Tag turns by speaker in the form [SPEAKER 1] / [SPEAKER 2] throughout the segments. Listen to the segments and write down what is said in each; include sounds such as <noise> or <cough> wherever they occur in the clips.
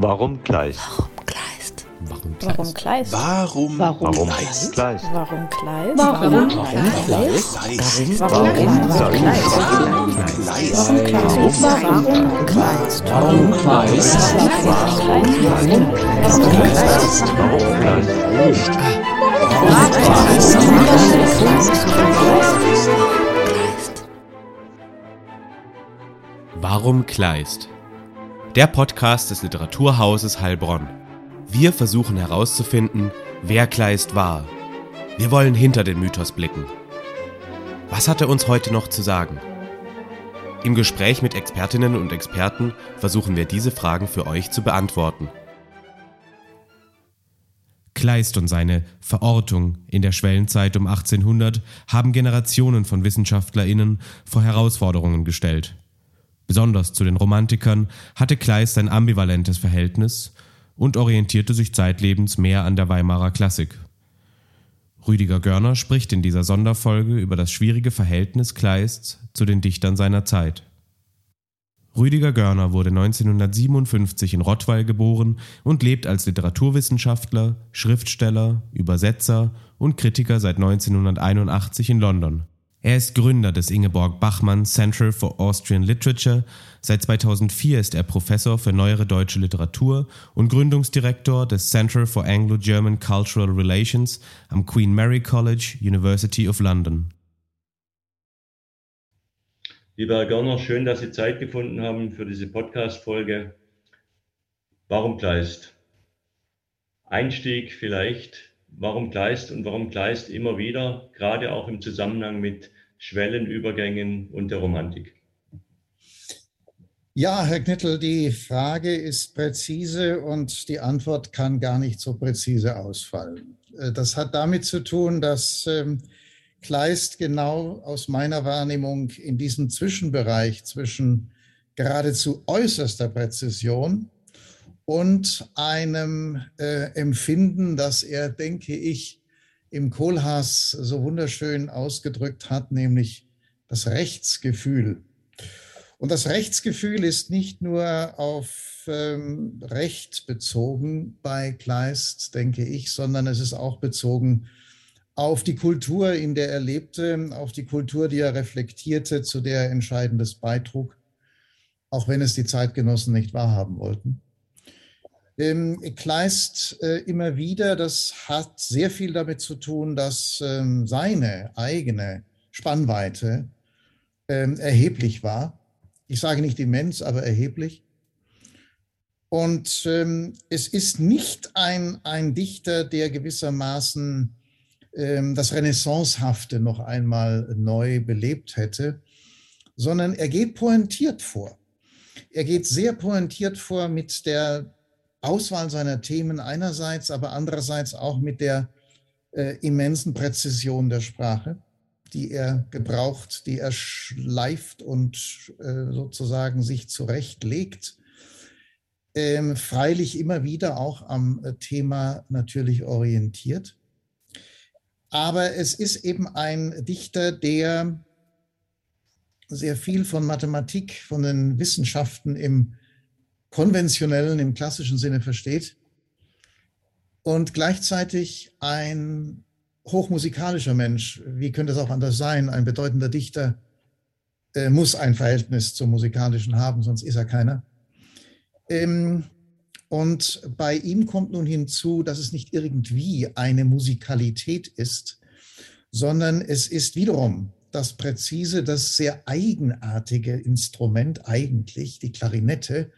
[SPEAKER 1] Warum Kleist?
[SPEAKER 2] Warum Kleist?
[SPEAKER 3] Warum Kleist?
[SPEAKER 4] Warum?
[SPEAKER 1] Warum
[SPEAKER 3] Kleist?
[SPEAKER 1] Kleist?
[SPEAKER 2] Warum Kleist?
[SPEAKER 4] Warum?
[SPEAKER 3] Kleist?
[SPEAKER 2] Warum Kleist?
[SPEAKER 3] Warum Kleist?
[SPEAKER 2] Warum Kleist?
[SPEAKER 4] Warum Kleist?
[SPEAKER 1] Warum Kleist?
[SPEAKER 5] Warum Kleist? Der Podcast des Literaturhauses Heilbronn. Wir versuchen herauszufinden, wer Kleist war. Wir wollen hinter den Mythos blicken. Was hat er uns heute noch zu sagen? Im Gespräch mit Expertinnen und Experten versuchen wir diese Fragen für euch zu beantworten. Kleist und seine Verortung in der Schwellenzeit um 1800 haben Generationen von WissenschaftlerInnen vor Herausforderungen gestellt. Besonders zu den Romantikern hatte Kleist ein ambivalentes Verhältnis und orientierte sich zeitlebens mehr an der Weimarer Klassik. Rüdiger Görner spricht in dieser Sonderfolge über das schwierige Verhältnis Kleists zu den Dichtern seiner Zeit. Rüdiger Görner wurde 1957 in Rottweil geboren und lebt als Literaturwissenschaftler, Schriftsteller, Übersetzer und Kritiker seit 1981 in London. Er ist Gründer des Ingeborg Bachmann Center for Austrian Literature. Seit 2004 ist er Professor für neuere deutsche Literatur und Gründungsdirektor des Center for Anglo-German Cultural Relations am Queen Mary College, University of London.
[SPEAKER 6] Lieber Herr Görner, schön, dass Sie Zeit gefunden haben für diese Podcast-Folge. Warum Kleist? Einstieg vielleicht. Warum Kleist und warum Kleist immer wieder, gerade auch im Zusammenhang mit Schwellenübergängen und der Romantik?
[SPEAKER 4] Ja, Herr Knittel, die Frage ist präzise und die Antwort kann gar nicht so präzise ausfallen. Äh, Das hat damit zu tun, dass ähm, Kleist genau aus meiner Wahrnehmung in diesem Zwischenbereich zwischen geradezu äußerster Präzision und einem äh, Empfinden, das er, denke ich, im Kohlhaas so wunderschön ausgedrückt hat, nämlich das Rechtsgefühl. Und das Rechtsgefühl ist nicht nur auf ähm, Recht bezogen bei Kleist, denke ich, sondern es ist auch bezogen auf die Kultur, in der er lebte, auf die Kultur, die er reflektierte, zu der er Entscheidendes beitrug, auch wenn es die Zeitgenossen nicht wahrhaben wollten. Ähm, Kleist äh, immer wieder, das hat sehr viel damit zu tun, dass ähm, seine eigene Spannweite ähm, erheblich war. Ich sage nicht immens, aber erheblich. Und ähm, es ist nicht ein, ein Dichter, der gewissermaßen ähm, das Renaissancehafte noch einmal neu belebt hätte, sondern er geht pointiert vor. Er geht sehr pointiert vor mit der Auswahl seiner Themen einerseits, aber andererseits auch mit der äh, immensen Präzision der Sprache, die er gebraucht, die er schleift und äh, sozusagen sich zurechtlegt. Ähm, freilich immer wieder auch am äh, Thema natürlich orientiert. Aber es ist eben ein Dichter, der sehr viel von Mathematik, von den Wissenschaften im konventionellen, im klassischen Sinne versteht und gleichzeitig ein hochmusikalischer Mensch, wie könnte es auch anders sein, ein bedeutender Dichter äh, muss ein Verhältnis zum Musikalischen haben, sonst ist er keiner. Ähm, und bei ihm kommt nun hinzu, dass es nicht irgendwie eine Musikalität ist, sondern es ist wiederum das präzise, das sehr eigenartige Instrument eigentlich, die Klarinette,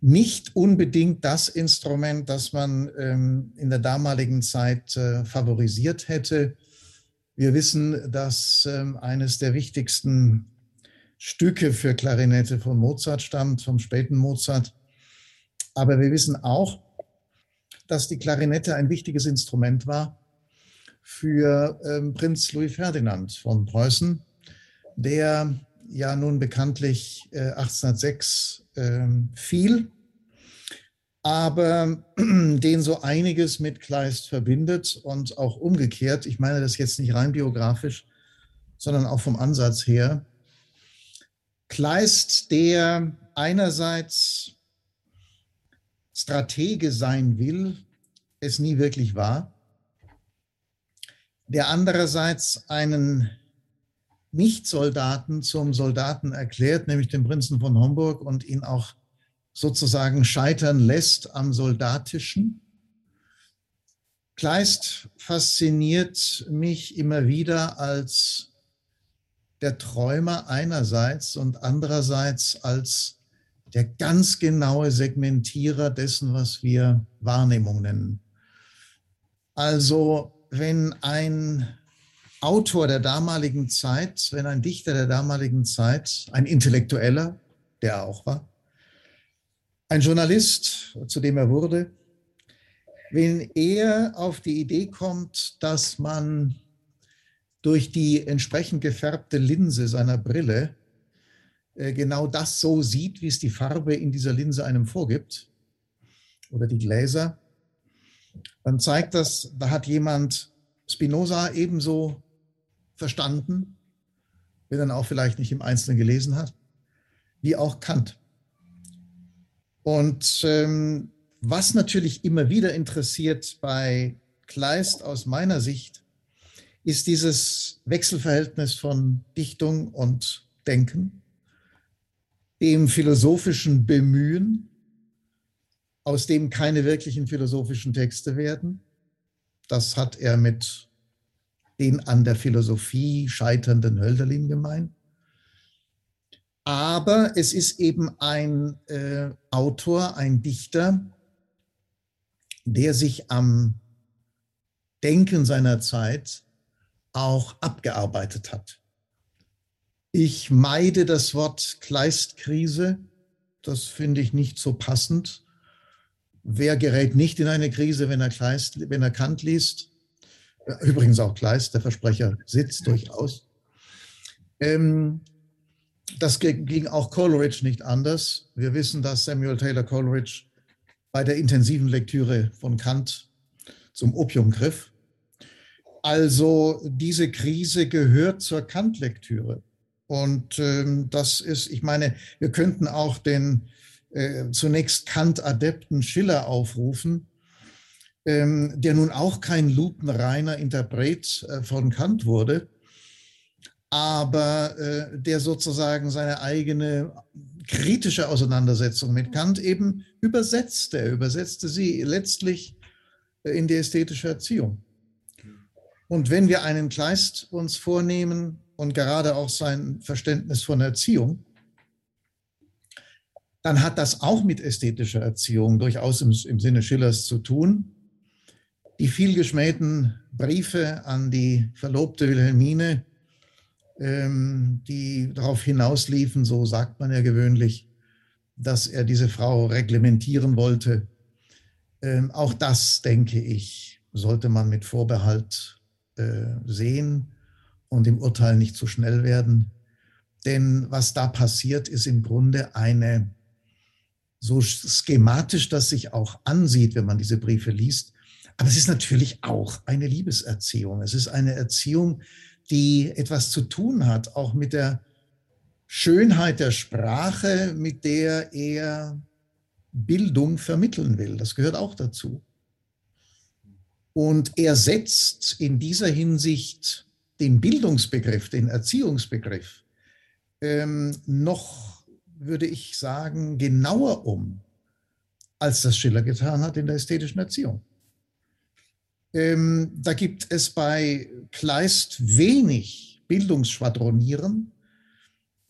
[SPEAKER 4] nicht unbedingt das Instrument, das man ähm, in der damaligen Zeit äh, favorisiert hätte. Wir wissen, dass ähm, eines der wichtigsten Stücke für Klarinette von Mozart stammt, vom späten Mozart. Aber wir wissen auch, dass die Klarinette ein wichtiges Instrument war für ähm, Prinz Louis Ferdinand von Preußen, der ja nun bekanntlich äh, 1806 äh, fiel, aber <clears throat> den so einiges mit Kleist verbindet und auch umgekehrt. Ich meine das jetzt nicht rein biografisch, sondern auch vom Ansatz her. Kleist, der einerseits Stratege sein will, es nie wirklich war, der andererseits einen Nicht-Soldaten zum Soldaten erklärt, nämlich den Prinzen von Homburg und ihn auch sozusagen scheitern lässt am Soldatischen. Kleist fasziniert mich immer wieder als der Träumer einerseits und andererseits als der ganz genaue Segmentierer dessen, was wir Wahrnehmung nennen. Also wenn ein Autor der damaligen Zeit, wenn ein Dichter der damaligen Zeit, ein Intellektueller, der er auch war, ein Journalist, zu dem er wurde, wenn er auf die Idee kommt, dass man durch die entsprechend gefärbte Linse seiner Brille äh, genau das so sieht, wie es die Farbe in dieser Linse einem vorgibt, oder die Gläser, dann zeigt das, da hat jemand Spinoza ebenso verstanden, wenn er auch vielleicht nicht im Einzelnen gelesen hat, wie auch Kant. Und ähm, was natürlich immer wieder interessiert bei Kleist aus meiner Sicht, ist dieses Wechselverhältnis von Dichtung und Denken, dem philosophischen Bemühen, aus dem keine wirklichen philosophischen Texte werden. Das hat er mit den an der Philosophie scheiternden Hölderlin gemeint. Aber es ist eben ein äh, Autor, ein Dichter, der sich am Denken seiner Zeit auch abgearbeitet hat. Ich meide das Wort Kleistkrise. Das finde ich nicht so passend. Wer gerät nicht in eine Krise, wenn er, Kleist, wenn er Kant liest? Übrigens auch Kleist, der Versprecher sitzt durchaus. Ähm, das ging auch Coleridge nicht anders. Wir wissen, dass Samuel Taylor Coleridge bei der intensiven Lektüre von Kant zum Opium griff. Also diese Krise gehört zur Kant-Lektüre. Und ähm, das ist, ich meine, wir könnten auch den äh, zunächst Kant-Adepten Schiller aufrufen, ähm, der nun auch kein lupenreiner Interpret äh, von Kant wurde, aber äh, der sozusagen seine eigene kritische Auseinandersetzung mit Kant eben übersetzte. Er übersetzte sie letztlich äh, in die ästhetische Erziehung. Und wenn wir einen Kleist uns vornehmen und gerade auch sein Verständnis von Erziehung, dann hat das auch mit ästhetischer Erziehung durchaus im, im Sinne Schillers zu tun. Die vielgeschmähten Briefe an die verlobte Wilhelmine ähm, die darauf hinausliefen, so sagt man ja gewöhnlich, dass er diese Frau reglementieren wollte. Ähm, auch das, denke ich, sollte man mit Vorbehalt äh, sehen und im Urteil nicht zu schnell werden. Denn was da passiert, ist im Grunde eine, so schematisch das sich auch ansieht, wenn man diese Briefe liest, aber es ist natürlich auch eine Liebeserziehung. Es ist eine Erziehung, die etwas zu tun hat, auch mit der Schönheit der Sprache, mit der er Bildung vermitteln will. Das gehört auch dazu. Und er setzt in dieser Hinsicht den Bildungsbegriff, den Erziehungsbegriff ähm, noch, würde ich sagen, genauer um, als das Schiller getan hat in der ästhetischen Erziehung. Ähm, da gibt es bei Kleist wenig Bildungsschwadronieren.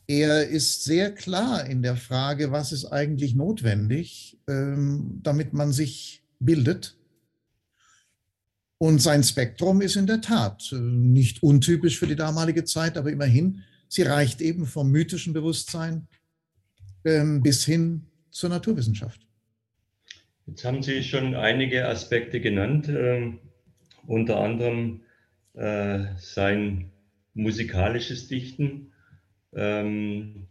[SPEAKER 4] Er ist sehr klar in der Frage, was ist eigentlich notwendig, ähm, damit man sich bildet. Und sein Spektrum ist in der Tat äh, nicht untypisch für die damalige Zeit, aber immerhin, sie reicht eben vom mythischen Bewusstsein ähm, bis hin zur Naturwissenschaft.
[SPEAKER 6] Jetzt haben Sie schon einige Aspekte genannt. Ähm, unter anderem äh, sein musikalisches Dichten. Ähm,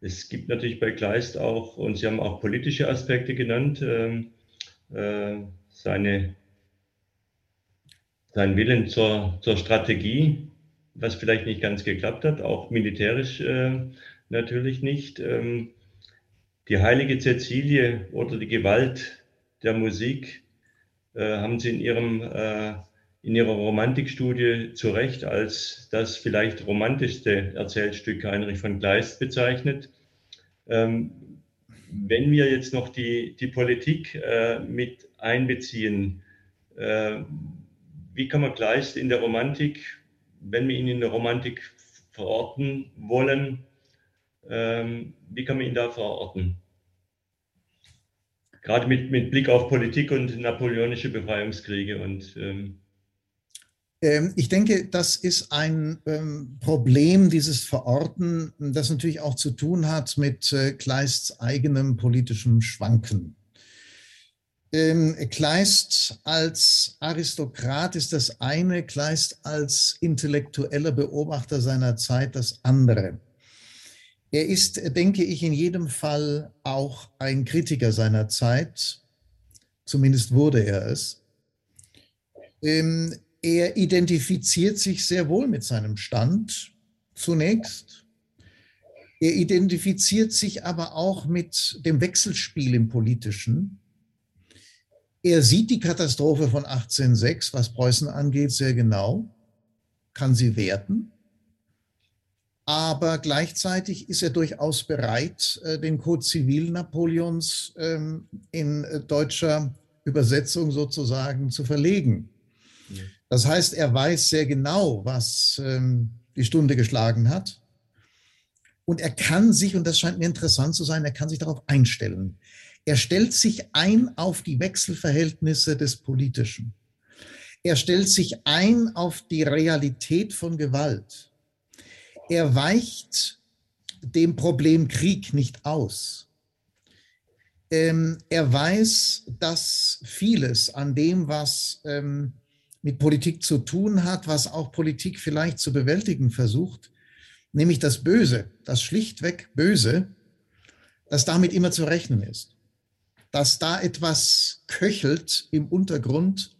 [SPEAKER 6] es gibt natürlich bei Kleist auch, und Sie haben auch politische Aspekte genannt, ähm, äh, seine, sein Willen zur, zur Strategie, was vielleicht nicht ganz geklappt hat, auch militärisch äh, natürlich nicht. Ähm, die heilige Cäcilie oder die Gewalt der Musik äh, haben Sie in, Ihrem, äh, in Ihrer Romantikstudie zu Recht als das vielleicht romantischste Erzählstück Heinrich von Kleist bezeichnet. Ähm, wenn wir jetzt noch die, die Politik äh, mit einbeziehen, äh, wie kann man Kleist in der Romantik, wenn wir ihn in der Romantik verorten wollen, ähm, wie kann man ihn da verorten? Gerade mit, mit Blick auf Politik und napoleonische Befreiungskriege und
[SPEAKER 4] ähm ähm, ich denke, das ist ein ähm, Problem, dieses Verorten, das natürlich auch zu tun hat mit äh, Kleists eigenem politischem Schwanken. Ähm, Kleist als Aristokrat ist das eine, Kleist als intellektueller Beobachter seiner Zeit das andere. Er ist, denke ich, in jedem Fall auch ein Kritiker seiner Zeit, zumindest wurde er es. Ähm, er identifiziert sich sehr wohl mit seinem Stand zunächst. Er identifiziert sich aber auch mit dem Wechselspiel im Politischen. Er sieht die Katastrophe von 1806, was Preußen angeht, sehr genau, kann sie werten. Aber gleichzeitig ist er durchaus bereit, äh, den Code Zivil Napoleons ähm, in äh, deutscher Übersetzung sozusagen zu verlegen. Das heißt, er weiß sehr genau, was ähm, die Stunde geschlagen hat. Und er kann sich, und das scheint mir interessant zu sein, er kann sich darauf einstellen. Er stellt sich ein auf die Wechselverhältnisse des Politischen. Er stellt sich ein auf die Realität von Gewalt. Er weicht dem Problem Krieg nicht aus. Ähm, er weiß, dass vieles an dem, was ähm, mit Politik zu tun hat, was auch Politik vielleicht zu bewältigen versucht, nämlich das Böse, das schlichtweg Böse, dass damit immer zu rechnen ist, dass da etwas köchelt im Untergrund,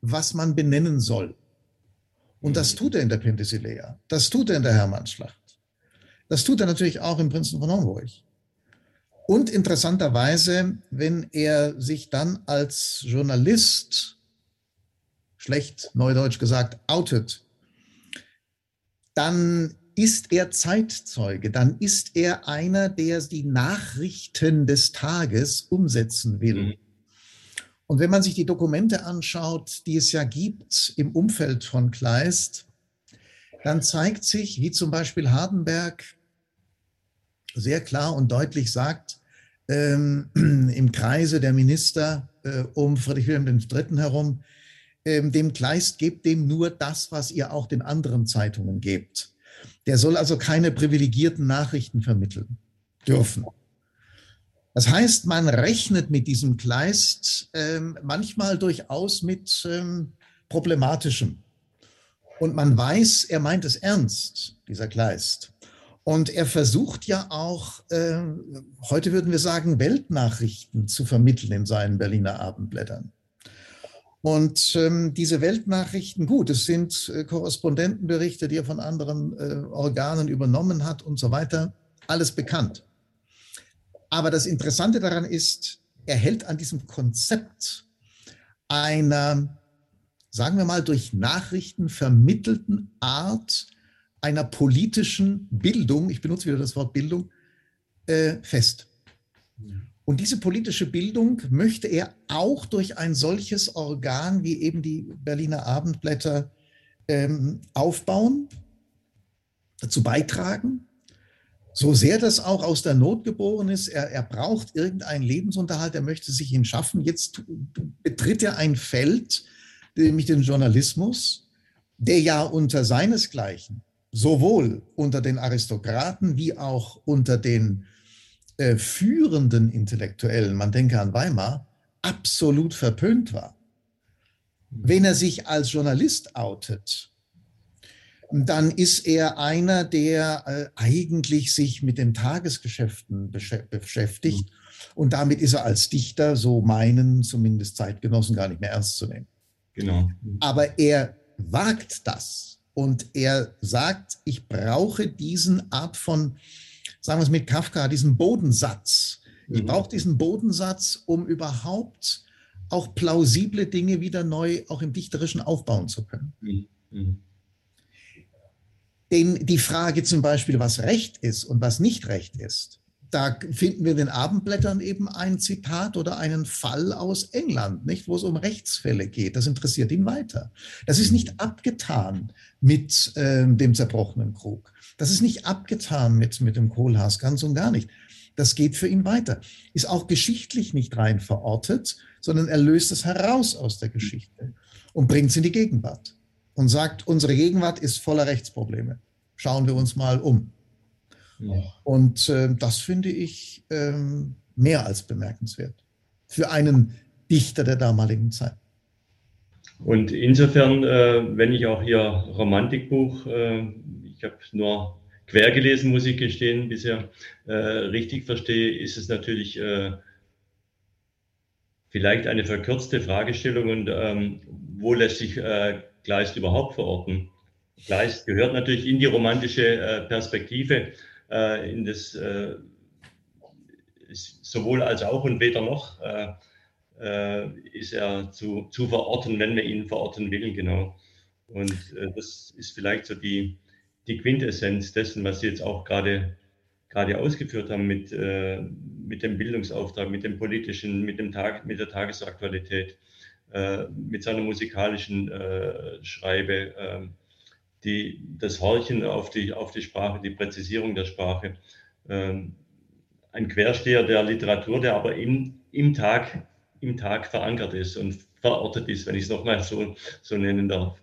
[SPEAKER 4] was man benennen soll. Und das tut er in der Penthesilea, das tut er in der Hermannschlacht, das tut er natürlich auch im Prinzen von Homburg. Und interessanterweise, wenn er sich dann als Journalist schlecht neudeutsch gesagt, outet, dann ist er Zeitzeuge, dann ist er einer, der die Nachrichten des Tages umsetzen will. Mhm. Und wenn man sich die Dokumente anschaut, die es ja gibt im Umfeld von Kleist, dann zeigt sich, wie zum Beispiel Hardenberg sehr klar und deutlich sagt, ähm, <clears throat> im Kreise der Minister äh, um Friedrich Wilhelm III. herum, ähm, dem Kleist gebt dem nur das, was ihr auch den anderen Zeitungen gebt. Der soll also keine privilegierten Nachrichten vermitteln dürfen. Das heißt, man rechnet mit diesem Kleist ähm, manchmal durchaus mit ähm, Problematischem. Und man weiß, er meint es ernst, dieser Kleist. Und er versucht ja auch, äh, heute würden wir sagen, Weltnachrichten zu vermitteln in seinen Berliner Abendblättern. Und ähm, diese Weltnachrichten, gut, es sind äh, Korrespondentenberichte, die er von anderen äh, Organen übernommen hat und so weiter, alles bekannt. Aber das Interessante daran ist, er hält an diesem Konzept einer, sagen wir mal, durch Nachrichten vermittelten Art einer politischen Bildung, ich benutze wieder das Wort Bildung, äh, fest. Und diese politische Bildung möchte er auch durch ein solches Organ wie eben die Berliner Abendblätter ähm, aufbauen, dazu beitragen. So sehr das auch aus der Not geboren ist, er, er braucht irgendeinen Lebensunterhalt, er möchte sich ihn schaffen. Jetzt betritt er ein Feld, nämlich den Journalismus, der ja unter seinesgleichen, sowohl unter den Aristokraten wie auch unter den äh, führenden Intellektuellen, man denke an Weimar, absolut verpönt war. Wenn er sich als Journalist outet, dann ist er einer, der äh, eigentlich sich mit den Tagesgeschäften beschäftigt. Mhm. Und damit ist er als Dichter, so meinen zumindest Zeitgenossen, gar nicht mehr ernst zu nehmen.
[SPEAKER 6] Genau.
[SPEAKER 4] Aber er wagt das und er sagt, ich brauche diesen Art von sagen wir es mit Kafka, diesen Bodensatz, Ich
[SPEAKER 6] Mhm.
[SPEAKER 4] brauche diesen Bodensatz, um überhaupt auch plausible Dinge wieder neu auch im Dichterischen aufbauen zu können.
[SPEAKER 6] Mhm.
[SPEAKER 4] Denn die Frage zum Beispiel, was Recht ist und was nicht Recht ist, da finden wir in den Abendblättern eben ein Zitat oder einen Fall aus England, nicht, wo es um Rechtsfälle geht. Das interessiert ihn weiter. Das ist nicht abgetan mit ähm, dem zerbrochenen Krug. Das ist nicht abgetan mit, mit dem Kohlhaas, ganz und gar nicht. Das geht für ihn weiter. Ist auch geschichtlich nicht rein verortet, sondern er löst es heraus aus der Geschichte und bringt es in die Gegenwart und sagt, unsere Gegenwart ist voller Rechtsprobleme. Schauen wir uns mal um.
[SPEAKER 6] Mhm.
[SPEAKER 4] Und äh, das finde ich ähm, mehr als bemerkenswert für einen Dichter der damaligen Zeit.
[SPEAKER 6] Und insofern, äh, wenn ich auch hier Romantikbuch, äh, ich habe nur quer gelesen, muss ich gestehen, bisher äh, richtig verstehe, ist es natürlich äh, vielleicht eine verkürzte Fragestellung und ähm, wo lässt sich äh, Kleist überhaupt verorten? Kleist gehört natürlich in die romantische äh, Perspektive, äh, in das äh, sowohl als auch und weder noch ist er zu, zu verorten, wenn wir ihn verorten will, genau. Und das ist vielleicht so die, die Quintessenz dessen, was Sie jetzt auch gerade gerade ausgeführt haben mit, mit dem Bildungsauftrag, mit dem politischen, mit, dem Tag, mit der Tagesaktualität, mit seiner musikalischen äh, Schreibe, äh, die, das Horchen auf die, auf die Sprache, die Präzisierung der Sprache. ähm, ein Quersteher der Literatur, der aber im, im, Tag, im Tag verankert ist und verortet ist, wenn ich es nochmal so, so nennen darf.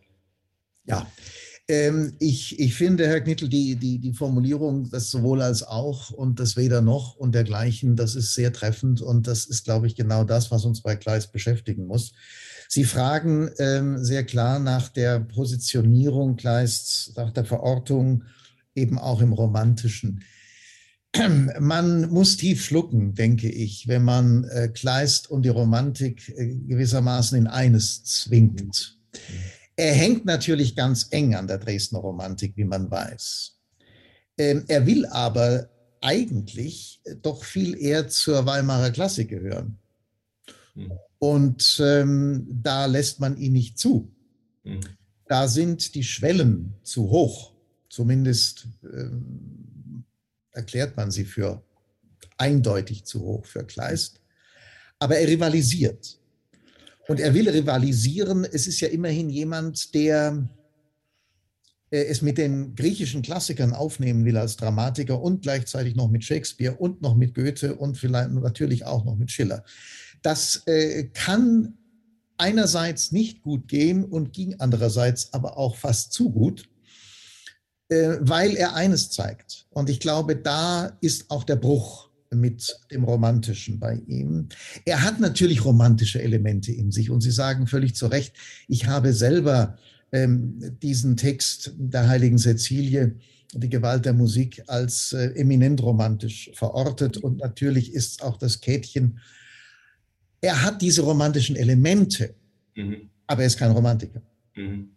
[SPEAKER 4] Ja, ähm, ich, ich finde, Herr Knittel, die, die, die Formulierung, das sowohl als auch und das weder noch und dergleichen, das ist sehr treffend und das ist, glaube ich, genau das, was uns bei Kleist beschäftigen muss. Sie fragen ähm, sehr klar nach der Positionierung Kleists, nach der Verortung eben auch im Romantischen. <clears throat> Man muss tief schlucken, denke ich, wenn man äh, Kleist und die Romantik äh, gewissermaßen in eines zwingt. Er hängt natürlich ganz eng an der Dresdner Romantik, wie man weiß. Ähm, er will aber eigentlich doch viel eher zur Weimarer Klassik gehören.
[SPEAKER 6] Hm.
[SPEAKER 4] Und ähm, da lässt man ihn nicht zu.
[SPEAKER 6] Hm.
[SPEAKER 4] Da sind die Schwellen zu hoch. Zumindest ähm, erklärt man sie für eindeutig zu hoch für Kleist. Aber er rivalisiert. Und er will rivalisieren. Es ist ja immerhin jemand, der äh, es mit den griechischen Klassikern aufnehmen will als Dramatiker und gleichzeitig noch mit Shakespeare und noch mit Goethe und vielleicht natürlich auch noch mit Schiller. Das äh, kann einerseits nicht gut gehen und ging andererseits aber auch fast zu gut, äh, weil er eines zeigt. Und ich glaube, da ist auch der Bruch mit dem Romantischen bei ihm. Er hat natürlich romantische Elemente in sich und Sie sagen völlig zu Recht, ich habe selber ähm, diesen Text der heiligen Cäcilie, die Gewalt der Musik, als äh, eminent romantisch verortet und natürlich ist auch das Käthchen. Er hat diese romantischen Elemente,
[SPEAKER 6] Mhm.
[SPEAKER 4] aber er ist kein Romantiker.
[SPEAKER 6] Mhm.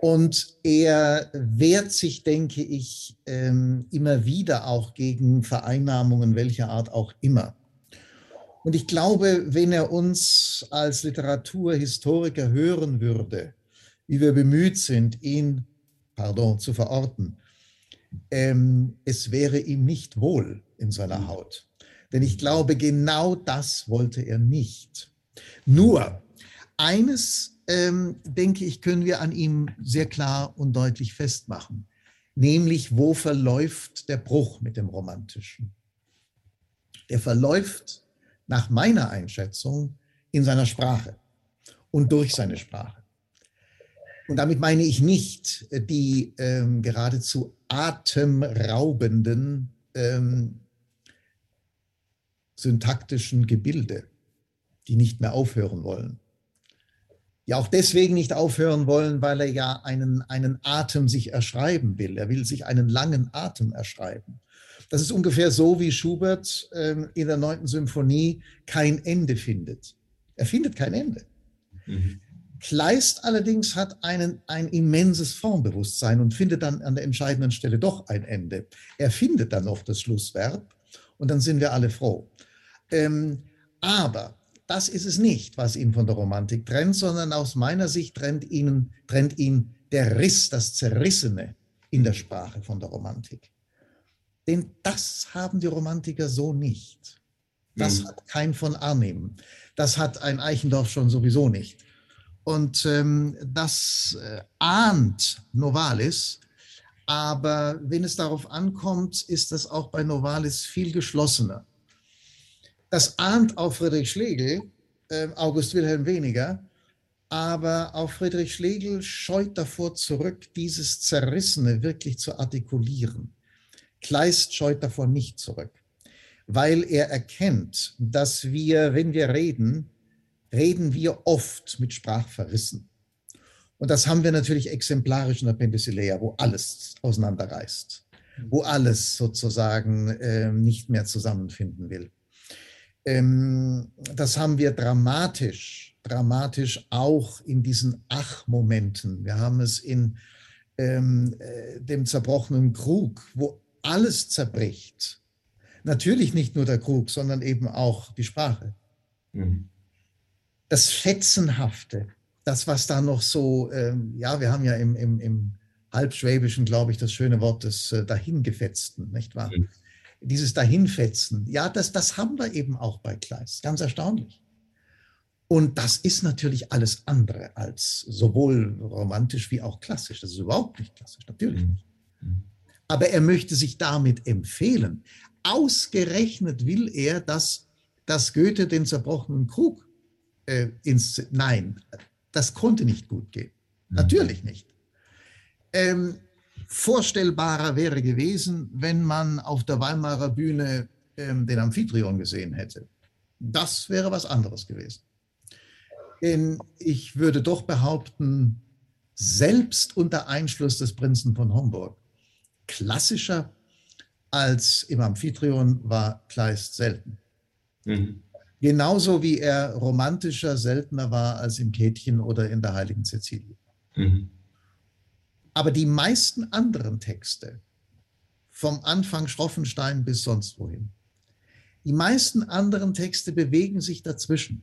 [SPEAKER 4] Und er wehrt sich, denke ich, ähm, immer wieder auch gegen Vereinnahmungen welcher Art auch immer. Und ich glaube, wenn er uns als Literaturhistoriker hören würde, wie wir bemüht sind, ihn, pardon, zu verorten, ähm, es wäre ihm nicht wohl in seiner Haut. Denn ich glaube, genau das wollte er nicht. Nur eines, ähm, denke ich, können wir an ihm sehr klar und deutlich festmachen, nämlich wo verläuft der Bruch mit dem Romantischen. Der verläuft nach meiner Einschätzung in seiner Sprache und durch seine Sprache. Und damit meine ich nicht die ähm, geradezu atemraubenden ähm, syntaktischen Gebilde, die nicht mehr aufhören wollen. Die auch deswegen nicht aufhören wollen, weil er ja einen, einen Atem sich erschreiben will. Er will sich einen langen Atem erschreiben. Das ist ungefähr so, wie Schubert ähm, in der neunten Symphonie kein Ende findet. Er findet kein Ende.
[SPEAKER 6] Mhm.
[SPEAKER 4] Kleist allerdings hat einen, ein immenses Formbewusstsein und findet dann an der entscheidenden Stelle doch ein Ende. Er findet dann noch das Schlussverb und dann sind wir alle froh. Ähm, aber das ist es nicht, was ihn von der Romantik trennt, sondern aus meiner Sicht trennt ihn, trennt ihn der Riss, das Zerrissene in der Sprache von der Romantik. Denn das haben die Romantiker so nicht. Das mhm. hat kein von Arnim. Das hat ein Eichendorff schon sowieso nicht. Und ähm, das äh, ahnt Novalis, aber wenn es darauf ankommt, ist das auch bei Novalis viel geschlossener. Das ahnt auch Friedrich Schlegel, äh, August Wilhelm weniger, aber auch Friedrich Schlegel scheut davor zurück, dieses Zerrissene wirklich zu artikulieren. Kleist scheut davor nicht zurück, weil er erkennt, dass wir, wenn wir reden, reden wir oft mit Sprachverrissen. Und das haben wir natürlich exemplarisch in der Penthesilea, wo alles auseinanderreißt, wo alles sozusagen äh, nicht mehr zusammenfinden will. Ähm, das haben wir dramatisch, dramatisch auch in diesen Ach-Momenten. Wir haben es in ähm, äh, dem zerbrochenen Krug, wo alles zerbricht. Natürlich nicht nur der Krug, sondern eben auch die Sprache. Mhm das Fetzenhafte, das, was da noch so, ähm, ja, wir haben ja im, im, im Halbschwäbischen, glaube ich, das schöne Wort des äh, Dahingefetzten, nicht wahr? Mhm. Dieses Dahinfetzen, ja, das, das haben wir eben auch bei Kleist, ganz erstaunlich. Und das ist natürlich alles andere als sowohl romantisch wie auch klassisch. Das ist überhaupt nicht klassisch, natürlich mhm. nicht. Aber er möchte sich damit empfehlen. Ausgerechnet will er, dass, dass Goethe den zerbrochenen Krug äh, ins. Nein, das konnte nicht gut gehen. Mhm. Natürlich nicht. Ähm, vorstellbarer wäre gewesen, wenn man auf der Weimarer Bühne ähm, den Amphitryon gesehen hätte. Das wäre was anderes gewesen. Denn ich würde doch behaupten, selbst unter Einschluss des Prinzen von Homburg, klassischer als im Amphitryon war Kleist selten. Mhm. Genauso wie er romantischer, seltener war als im Käthchen oder in der heiligen Cäcilie. Mhm. Aber die meisten anderen Texte, vom Anfang Schroffenstein bis sonst wohin, die meisten anderen Texte bewegen sich dazwischen.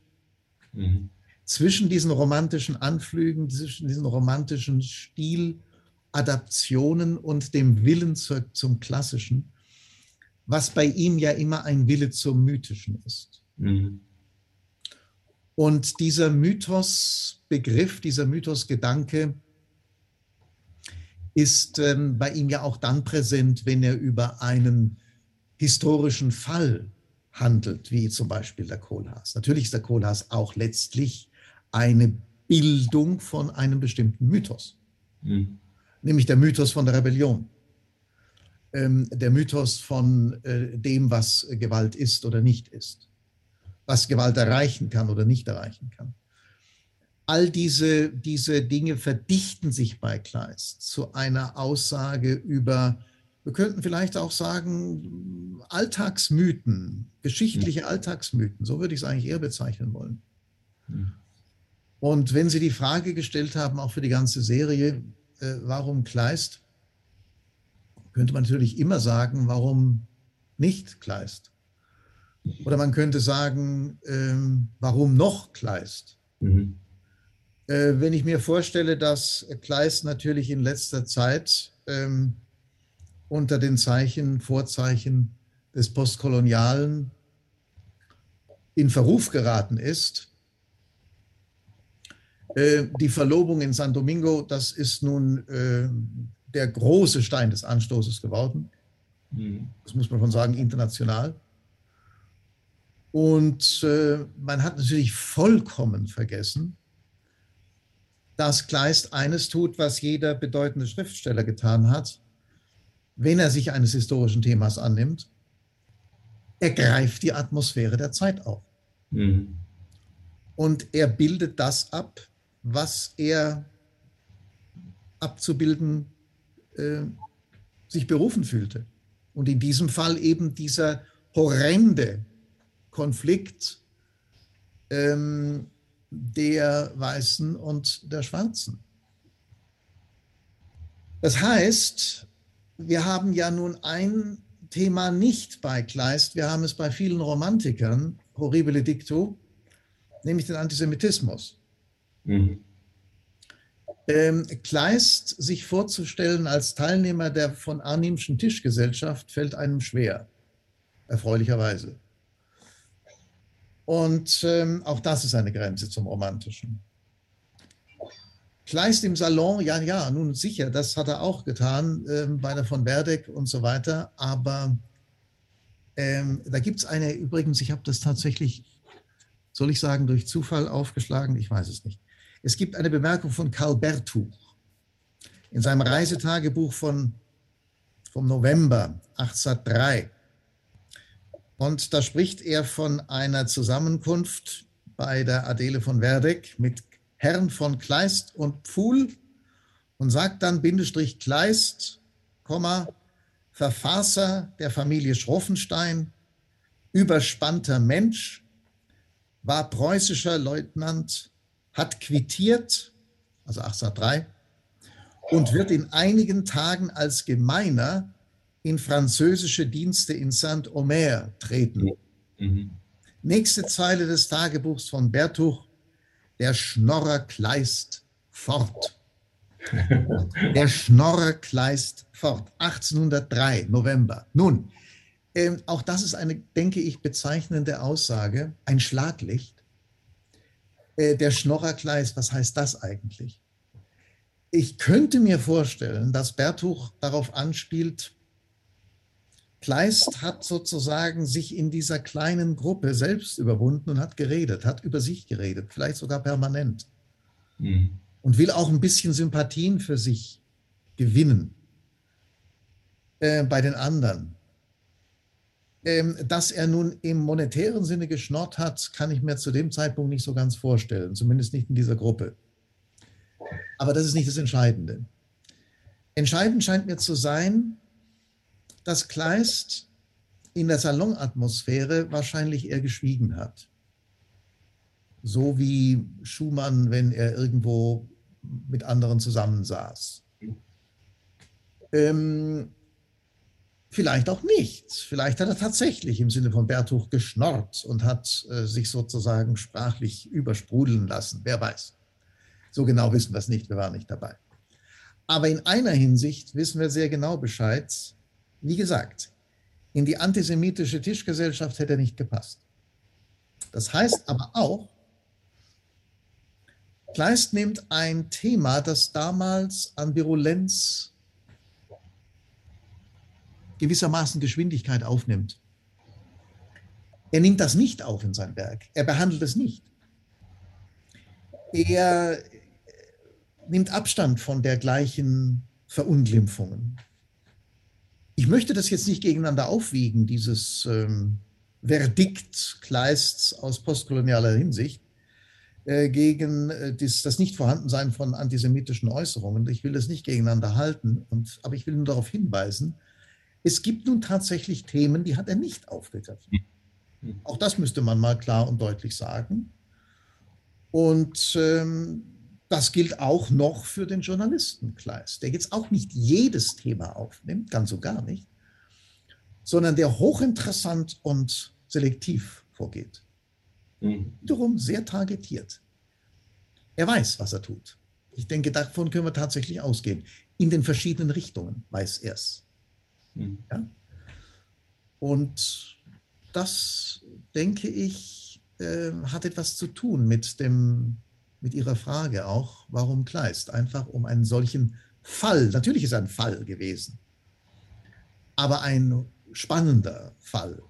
[SPEAKER 4] Mhm. Zwischen diesen romantischen Anflügen, zwischen diesen romantischen Stiladaptionen und dem Willen zur, zum Klassischen, was bei ihm ja immer ein Wille zum Mythischen ist. Mhm. Und dieser Mythos-Begriff, dieser Mythos-Gedanke ist ähm, bei ihm ja auch dann präsent, wenn er über einen historischen Fall handelt, wie zum Beispiel der Kohlhaas. Natürlich ist der Kohlhaas auch letztlich eine Bildung von einem bestimmten Mythos, mhm. nämlich der Mythos von der Rebellion, ähm, der Mythos von äh, dem, was Gewalt ist oder nicht ist was Gewalt erreichen kann oder nicht erreichen kann. All diese, diese Dinge verdichten sich bei Kleist zu einer Aussage über, wir könnten vielleicht auch sagen, Alltagsmythen, geschichtliche Alltagsmythen, so würde ich es eigentlich eher bezeichnen wollen. Und wenn Sie die Frage gestellt haben, auch für die ganze Serie, äh, warum Kleist, könnte man natürlich immer sagen, warum nicht Kleist? Oder man könnte sagen, ähm, warum noch Kleist? Mhm. Äh, wenn ich mir vorstelle, dass Kleist natürlich in letzter Zeit ähm, unter den Zeichen, Vorzeichen des Postkolonialen in Verruf geraten ist, äh, die Verlobung in San Domingo, das ist nun äh, der große Stein des Anstoßes geworden. Mhm. Das muss man schon sagen, international. Und äh, man hat natürlich vollkommen vergessen, dass Kleist eines tut, was jeder bedeutende Schriftsteller getan hat, wenn er sich eines historischen Themas annimmt. Er greift die Atmosphäre der Zeit auf. Mhm. Und er bildet das ab, was er abzubilden äh, sich berufen fühlte. Und in diesem Fall eben dieser horrende Konflikt ähm, der Weißen und der Schwarzen. Das heißt, wir haben ja nun ein Thema nicht bei Kleist. Wir haben es bei vielen Romantikern, horribile dictu, nämlich den Antisemitismus. Mhm. Ähm, Kleist sich vorzustellen als Teilnehmer der von Arnimschen Tischgesellschaft fällt einem schwer, erfreulicherweise. Und ähm, auch das ist eine Grenze zum Romantischen. Kleist im Salon, ja, ja, nun sicher, das hat er auch getan, ähm, bei der von Werdeck und so weiter. Aber ähm, da gibt es eine, übrigens, ich habe das tatsächlich, soll ich sagen, durch Zufall aufgeschlagen, ich weiß es nicht. Es gibt eine Bemerkung von Karl Bertuch in seinem Reisetagebuch von, vom November 1803. Und da spricht er von einer Zusammenkunft bei der Adele von Werdeck mit Herrn von Kleist und Pfuhl und sagt dann Bindestrich Kleist, Komma, Verfasser der Familie Schroffenstein, überspannter Mensch, war preußischer Leutnant, hat quittiert, also 1803, und wird in einigen Tagen als Gemeiner in französische Dienste in Saint-Omer treten. Mhm. Nächste Zeile des Tagebuchs von Bertuch der Schnorrer kleist fort. <laughs> Der Schnorrer kleist fort. 1803, November. Nun, äh, auch das ist eine, denke ich, bezeichnende Aussage, ein Schlaglicht. Äh, der Schnorrer kleist, was heißt das eigentlich? Ich könnte mir vorstellen, dass Bertuch darauf anspielt, Kleist hat sozusagen sich in dieser kleinen Gruppe selbst überwunden und hat geredet, hat über sich geredet, vielleicht sogar permanent. Mhm. Und will auch ein bisschen Sympathien für sich gewinnen äh, bei den anderen. Ähm, dass er nun im monetären Sinne geschnort hat, kann ich mir zu dem Zeitpunkt nicht so ganz vorstellen, zumindest nicht in dieser Gruppe. Aber das ist nicht das Entscheidende. Entscheidend scheint mir zu sein, dass Kleist in der Salonatmosphäre wahrscheinlich eher geschwiegen hat. So wie Schumann, wenn er irgendwo mit anderen zusammensaß. Ähm, vielleicht auch nicht. Vielleicht hat er tatsächlich im Sinne von Bertuch geschnorrt und hat äh, sich sozusagen sprachlich übersprudeln lassen. Wer weiß. So genau wissen wir es nicht, wir waren nicht dabei. Aber in einer Hinsicht wissen wir sehr genau Bescheid, wie gesagt, in die antisemitische Tischgesellschaft hätte er nicht gepasst. Das heißt aber auch, Kleist nimmt ein Thema, das damals an Virulenz gewissermaßen Geschwindigkeit aufnimmt. Er nimmt das nicht auf in sein Werk. Er behandelt es nicht. Er nimmt Abstand von dergleichen Verunglimpfungen. Ich möchte das jetzt nicht gegeneinander aufwiegen, dieses ähm, Verdikt Kleists aus postkolonialer Hinsicht äh, gegen äh, dies, das Nichtvorhandensein von antisemitischen Äußerungen. Ich will das nicht gegeneinander halten, und, aber ich will nur darauf hinweisen, es gibt nun tatsächlich Themen, die hat er nicht aufgegriffen. Auch das müsste man mal klar und deutlich sagen. Und ähm, das gilt auch noch für den Journalistenkreis, der jetzt auch nicht jedes Thema aufnimmt, ganz so gar nicht, sondern der hochinteressant und selektiv vorgeht. Mhm. Wiederum sehr targetiert. Er weiß, was er tut. Ich denke, davon können wir tatsächlich ausgehen. In den verschiedenen Richtungen weiß er es. Mhm. Ja? Und das, denke ich, äh, hat etwas zu tun mit dem mit Ihrer Frage auch, warum Kleist? Einfach um einen solchen Fall, natürlich ist ein Fall gewesen, aber ein spannender Fall,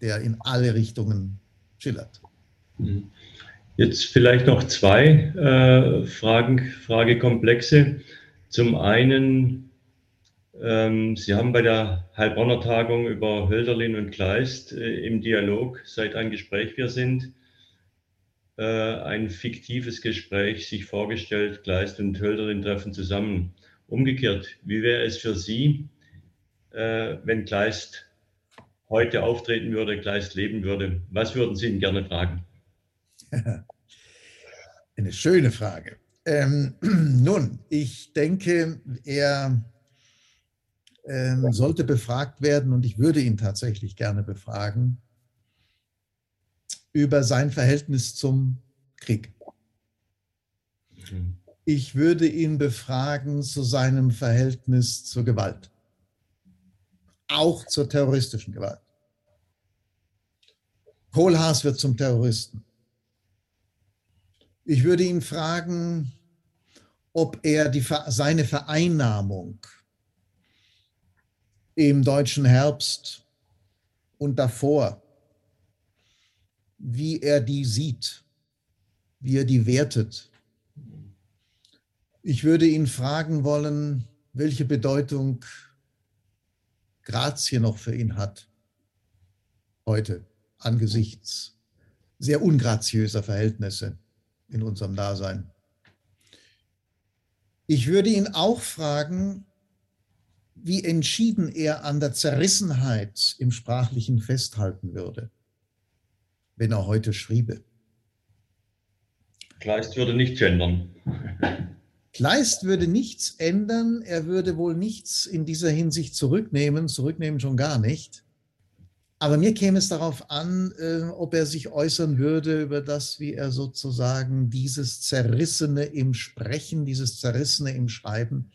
[SPEAKER 4] der in alle Richtungen schillert.
[SPEAKER 6] Mhm. Jetzt vielleicht noch zwei äh, Fragen, Fragekomplexe. Zum einen, ähm, Sie haben bei der Heilbronner Tagung über Hölderlin und Kleist äh, im Dialog, seit ein Gespräch wir sind, ein fiktives Gespräch sich vorgestellt, Kleist und Hölderlin treffen zusammen. Umgekehrt, wie wäre es für Sie, äh, wenn Kleist heute auftreten würde, Kleist leben würde? Was würden Sie ihn gerne fragen? <laughs>
[SPEAKER 4] Eine schöne Frage. Ähm, <clears throat> nun, ich denke, er ähm, sollte befragt werden und ich würde ihn tatsächlich gerne befragen über sein Verhältnis zum Krieg.
[SPEAKER 6] Mhm.
[SPEAKER 4] Ich würde ihn befragen zu seinem Verhältnis zur Gewalt, auch zur terroristischen Gewalt. Kohlhaas wird zum Terroristen. Ich würde ihn fragen, ob er die, seine Vereinnahmung im deutschen Herbst und davor, wie er die sieht, wie er die wertet. Ich würde ihn fragen wollen, welche Bedeutung Grazie noch für ihn hat heute angesichts sehr ungraziöser Verhältnisse in unserem Dasein. Ich würde ihn auch fragen, wie entschieden er an der Zerrissenheit im Sprachlichen festhalten würde, wenn er heute schriebe.
[SPEAKER 6] Kleist würde nicht gendern.
[SPEAKER 4] Kleist würde nichts ändern, er würde wohl nichts in dieser Hinsicht zurücknehmen, zurücknehmen schon gar nicht. Aber mir käme es darauf an, äh, ob er sich äußern würde über das, wie er sozusagen dieses Zerrissene im Sprechen, dieses Zerrissene im Schreiben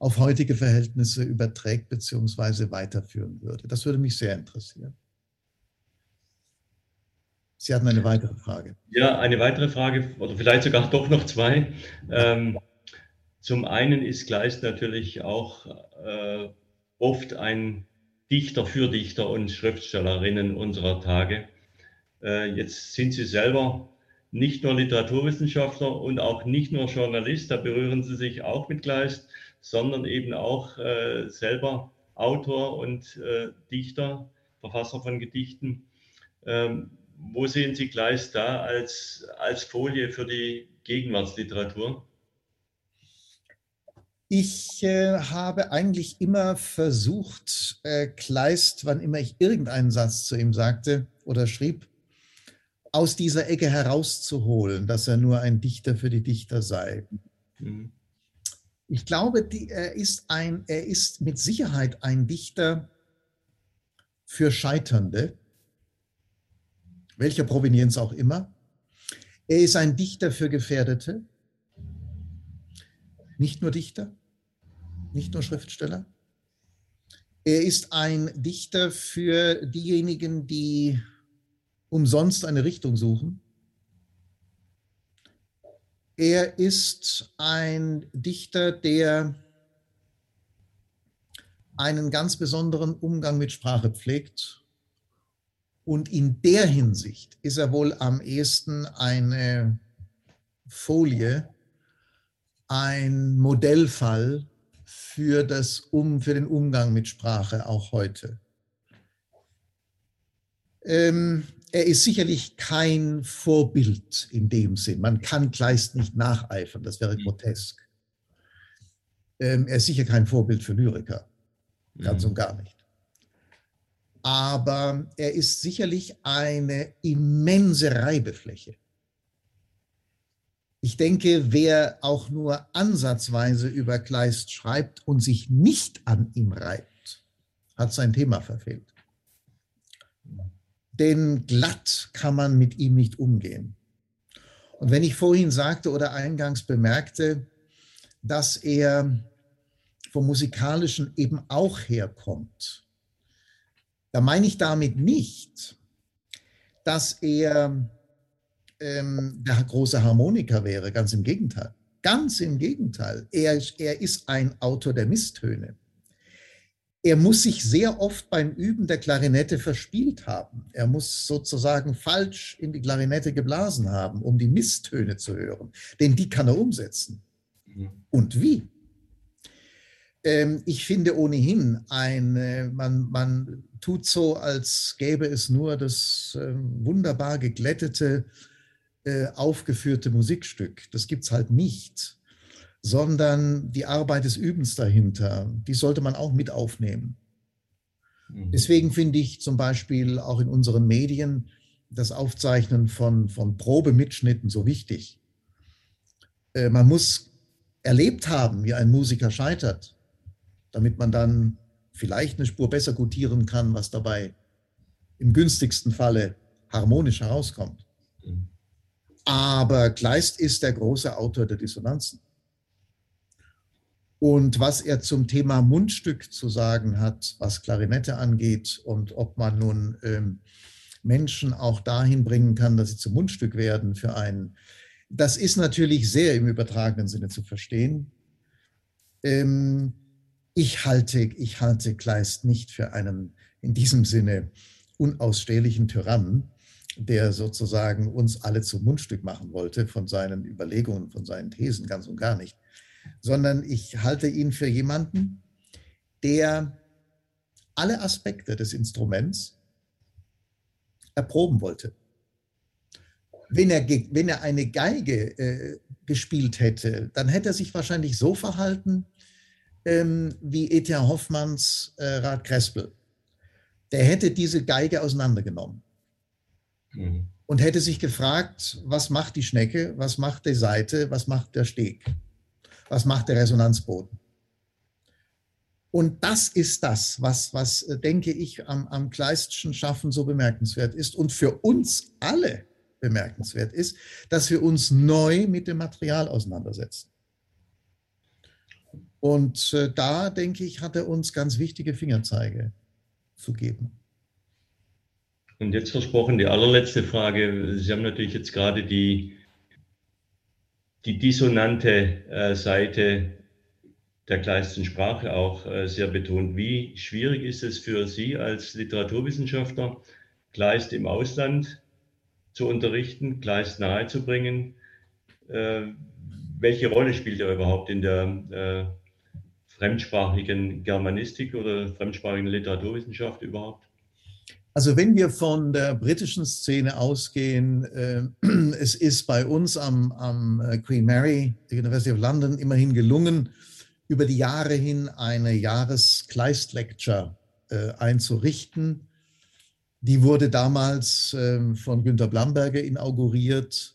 [SPEAKER 4] auf heutige Verhältnisse überträgt bzw. weiterführen würde. Das würde mich sehr interessieren. Sie hatten eine weitere Frage.
[SPEAKER 6] Ja, eine weitere Frage oder vielleicht sogar doch noch zwei. Ähm, zum einen ist Kleist natürlich auch äh, oft ein Dichter für Dichter und Schriftstellerinnen unserer Tage. Äh, jetzt sind Sie selber nicht nur Literaturwissenschaftler und auch nicht nur Journalist, da berühren Sie sich auch mit Kleist, sondern eben auch äh, selber Autor und äh, Dichter, Verfasser von Gedichten. Ähm, wo sehen Sie Kleist da als, als Folie für die Gegenwartsliteratur?
[SPEAKER 4] Ich äh, habe eigentlich immer versucht, äh, Kleist, wann immer ich irgendeinen Satz zu ihm sagte oder schrieb, aus dieser Ecke herauszuholen, dass er nur ein Dichter für die Dichter sei. Mhm. Ich glaube, die, er, ist ein, er ist mit Sicherheit ein Dichter für Scheiternde, welcher Provenienz auch immer. Er ist ein Dichter für Gefährdete, nicht nur Dichter, nicht nur Schriftsteller. Er ist ein Dichter für diejenigen, die umsonst eine Richtung suchen. Er ist ein Dichter, der einen ganz besonderen Umgang mit Sprache pflegt. Und in der Hinsicht ist er wohl am ehesten eine Folie, ein Modellfall für, das um, für den Umgang mit Sprache auch heute. Ähm, er ist sicherlich kein Vorbild in dem Sinn. Man kann Kleist nicht nacheifern, das wäre grotesk. Ähm, er ist sicher kein Vorbild für Lyriker, ganz mhm. und gar nicht. Aber er ist sicherlich eine immense Reibefläche ich denke, wer auch nur ansatzweise über Kleist schreibt und sich nicht an ihm reibt, hat sein Thema verfehlt. Denn glatt kann man mit ihm nicht umgehen. Und wenn ich vorhin sagte oder eingangs bemerkte, dass er vom musikalischen eben auch herkommt, da meine ich damit nicht, dass er ähm, der große Harmoniker wäre, ganz im Gegenteil. Ganz im Gegenteil. Er, er ist ein Autor der Misstöne. Er muss sich sehr oft beim Üben der Klarinette verspielt haben. Er muss sozusagen falsch in die Klarinette geblasen haben, um die Misstöne zu hören. Denn die kann er umsetzen. Mhm. Und wie? Ähm, ich finde ohnehin, ein, man, man tut so, als gäbe es nur das äh, wunderbar geglättete äh, aufgeführte Musikstück. Das gibt es halt nicht, sondern die Arbeit des Übens dahinter, die sollte man auch mit aufnehmen. Mhm. Deswegen finde ich zum Beispiel auch in unseren Medien das Aufzeichnen von, von Probemitschnitten so wichtig. Äh, man muss erlebt haben, wie ein Musiker scheitert, damit man dann vielleicht eine Spur besser gutieren kann, was dabei im günstigsten Falle harmonisch herauskommt. Aber Kleist ist der große Autor der Dissonanzen. Und was er zum Thema Mundstück zu sagen hat, was Klarinette angeht und ob man nun ähm, Menschen auch dahin bringen kann, dass sie zum Mundstück werden für einen, das ist natürlich sehr im übertragenen Sinne zu verstehen. Ähm, ich, halte, ich halte Kleist nicht für einen in diesem Sinne unausstehlichen Tyrannen, der sozusagen uns alle zum Mundstück machen wollte von seinen Überlegungen, von seinen Thesen, ganz und gar nicht, sondern ich halte ihn für jemanden, der alle Aspekte des Instruments erproben wollte. Wenn er, wenn er eine Geige äh, gespielt hätte, dann hätte er sich wahrscheinlich so verhalten ähm, wie E.T.A. Hoffmanns äh, Rat Krespel. Der hätte diese Geige auseinandergenommen mhm. und hätte sich gefragt, was macht die Schnecke, was macht die Seite, was macht der Steg, was macht der Resonanzboden. Und das ist das, was, was äh, denke ich, am, am Kleistschen Schaffen so bemerkenswert ist und für uns alle bemerkenswert ist, dass wir uns neu mit dem Material auseinandersetzen. Und äh, da, denke ich, hat er uns ganz wichtige Fingerzeige zu geben.
[SPEAKER 6] Und jetzt versprochen die allerletzte Frage. Sie haben natürlich jetzt gerade die, die dissonante äh, Seite der kleinsten Sprache auch äh, sehr betont. Wie schwierig ist es für Sie als Literaturwissenschaftler, Kleist im Ausland zu unterrichten, Kleist nahezubringen? Äh, welche Rolle spielt er überhaupt in der äh, fremdsprachigen Germanistik oder fremdsprachigen Literaturwissenschaft überhaupt?
[SPEAKER 4] Also wenn wir von der britischen Szene ausgehen, äh, <clears throat> es ist bei uns am, am Queen Mary, University of London, immerhin gelungen, über die Jahre hin eine Jahreskleist-Lecture äh, einzurichten. Die wurde damals äh, von Günter Blamberger inauguriert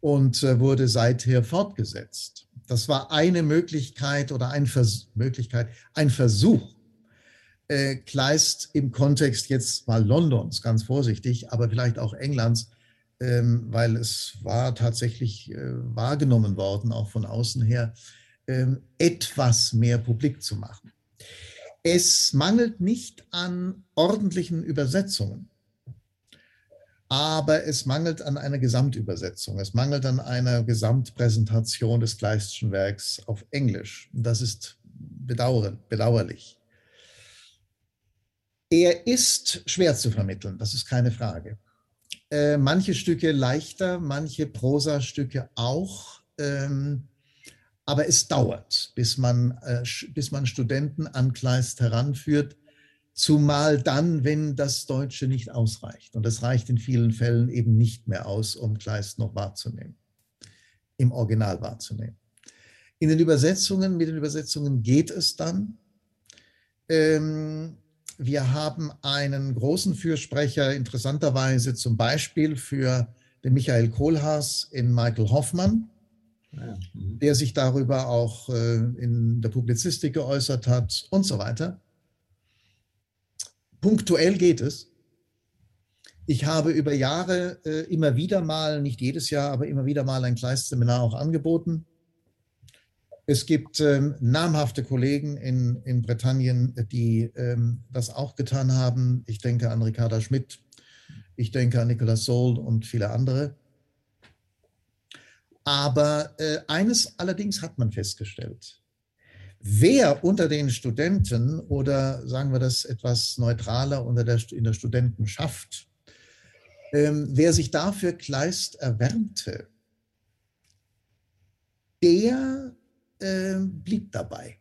[SPEAKER 4] und äh, wurde seither fortgesetzt. Das war eine Möglichkeit oder ein, Vers Möglichkeit, ein Versuch, äh, Kleist im Kontext jetzt mal Londons, ganz vorsichtig, aber vielleicht auch Englands, ähm, weil es war tatsächlich äh, wahrgenommen worden, auch von außen her, ähm, etwas mehr publik zu machen. Es mangelt nicht an ordentlichen Übersetzungen, aber es mangelt an einer Gesamtübersetzung. Es mangelt an einer Gesamtpräsentation des Kleistschen Werks auf Englisch. Das ist bedauerlich. Er ist schwer zu vermitteln, das ist keine Frage. Äh, manche Stücke leichter, manche Prosastücke auch. Ähm, aber es dauert, bis man, äh, bis man Studenten an Kleist heranführt, zumal dann, wenn das Deutsche nicht ausreicht. Und es reicht in vielen Fällen eben nicht mehr aus, um Kleist noch wahrzunehmen, im Original wahrzunehmen. In den Übersetzungen, mit den Übersetzungen geht es dann. Ähm, wir haben einen großen Fürsprecher, interessanterweise zum Beispiel für den Michael Kohlhaas in Michael Hoffmann Mhm. der sich darüber auch äh, in der Publizistik geäußert hat und so weiter. Punktuell geht es. Ich habe über Jahre äh, immer wieder mal, nicht jedes Jahr, aber immer wieder mal ein kleines Seminar auch angeboten. Es gibt ähm, namhafte Kollegen in, in Britannien, die ähm, das auch getan haben. Ich denke an Ricarda Schmidt, ich denke an Nicolas Sohl und viele andere. Aber äh, eines allerdings hat man festgestellt. Wer unter den Studenten oder sagen wir das etwas neutraler unter der, in der Studentenschaft, ähm, wer sich dafür Kleist erwärmte, der äh, blieb dabei.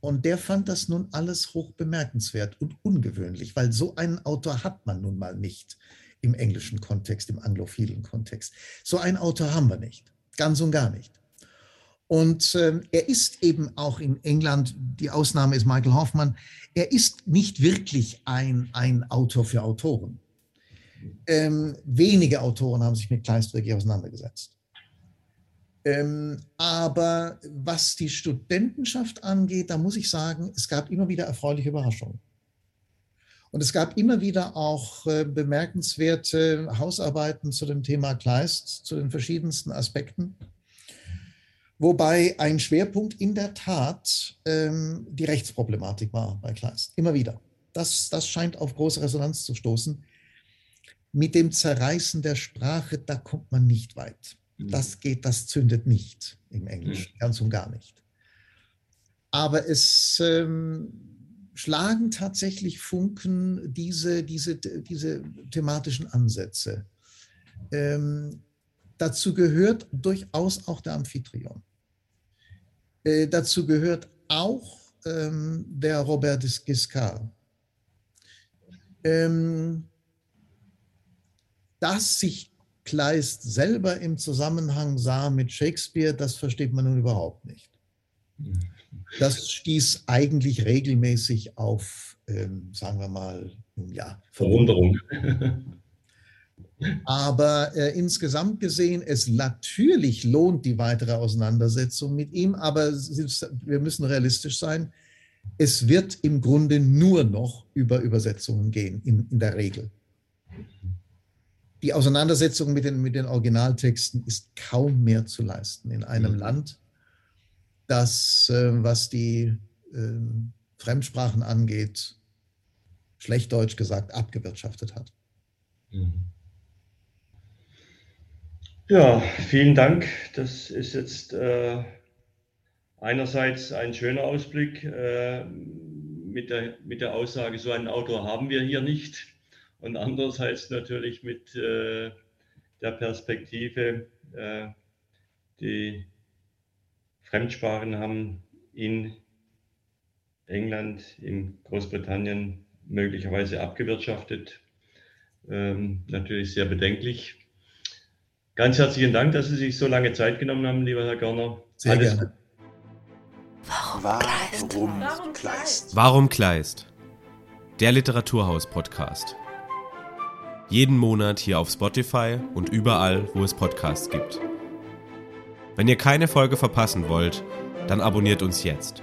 [SPEAKER 4] Und der fand das nun alles hoch bemerkenswert und ungewöhnlich, weil so einen Autor hat man nun mal nicht im englischen Kontext, im anglophilen Kontext. So einen Autor haben wir nicht. Ganz und gar nicht. Und äh, er ist eben auch in England, die Ausnahme ist Michael Hoffmann, er ist nicht wirklich ein, ein Autor für Autoren. Ähm, wenige Autoren haben sich mit Kleist wirklich auseinandergesetzt. Ähm, aber was die Studentenschaft angeht, da muss ich sagen, es gab immer wieder erfreuliche Überraschungen. Und es gab immer wieder auch äh, bemerkenswerte Hausarbeiten zu dem Thema Kleist, zu den verschiedensten Aspekten. Wobei ein Schwerpunkt in der Tat ähm, die Rechtsproblematik war bei Kleist. Immer wieder. Das, das scheint auf große Resonanz zu stoßen. Mit dem Zerreißen der Sprache, da kommt man nicht weit. Mhm. Das geht, das zündet nicht im Englischen, mhm. ganz und gar nicht. Aber es ähm, schlagen tatsächlich Funken diese, diese, diese thematischen Ansätze. Ähm, dazu gehört durchaus auch der Amphitryon. Äh, dazu gehört auch ähm, der Robert Giscard. Ähm, dass sich Kleist selber im Zusammenhang sah mit Shakespeare, das versteht man nun überhaupt nicht. Das stieß eigentlich regelmäßig auf, ähm, sagen wir mal, ja, Verwunderung. <laughs> Aber äh, insgesamt gesehen, es natürlich lohnt die weitere Auseinandersetzung mit ihm, aber wir müssen realistisch sein. Es wird im Grunde nur noch über Übersetzungen gehen, in, in der Regel die Auseinandersetzung mit den, mit den Originaltexten ist kaum mehr zu leisten in einem mhm. Land, das, äh, was die äh, Fremdsprachen angeht, schlecht Deutsch gesagt, abgewirtschaftet hat. Mhm.
[SPEAKER 6] Ja, vielen Dank. Das ist jetzt äh, einerseits ein schöner Ausblick äh, mit, der, mit der Aussage, so einen Autor haben wir hier nicht und andererseits natürlich mit äh, der Perspektive, äh, die Fremdsprachen haben in England, in Großbritannien möglicherweise abgewirtschaftet. Ähm, natürlich sehr bedenklich. Ganz herzlichen Dank, dass Sie sich so lange Zeit genommen haben, lieber Herr Görner.
[SPEAKER 4] Sehr Alles gerne.
[SPEAKER 5] Warum, Warum Kleist? Warum Kleist? Der Literaturhaus-Podcast. Jeden Monat hier auf Spotify und überall, wo es Podcasts gibt. Wenn ihr keine Folge verpassen wollt, dann abonniert uns jetzt.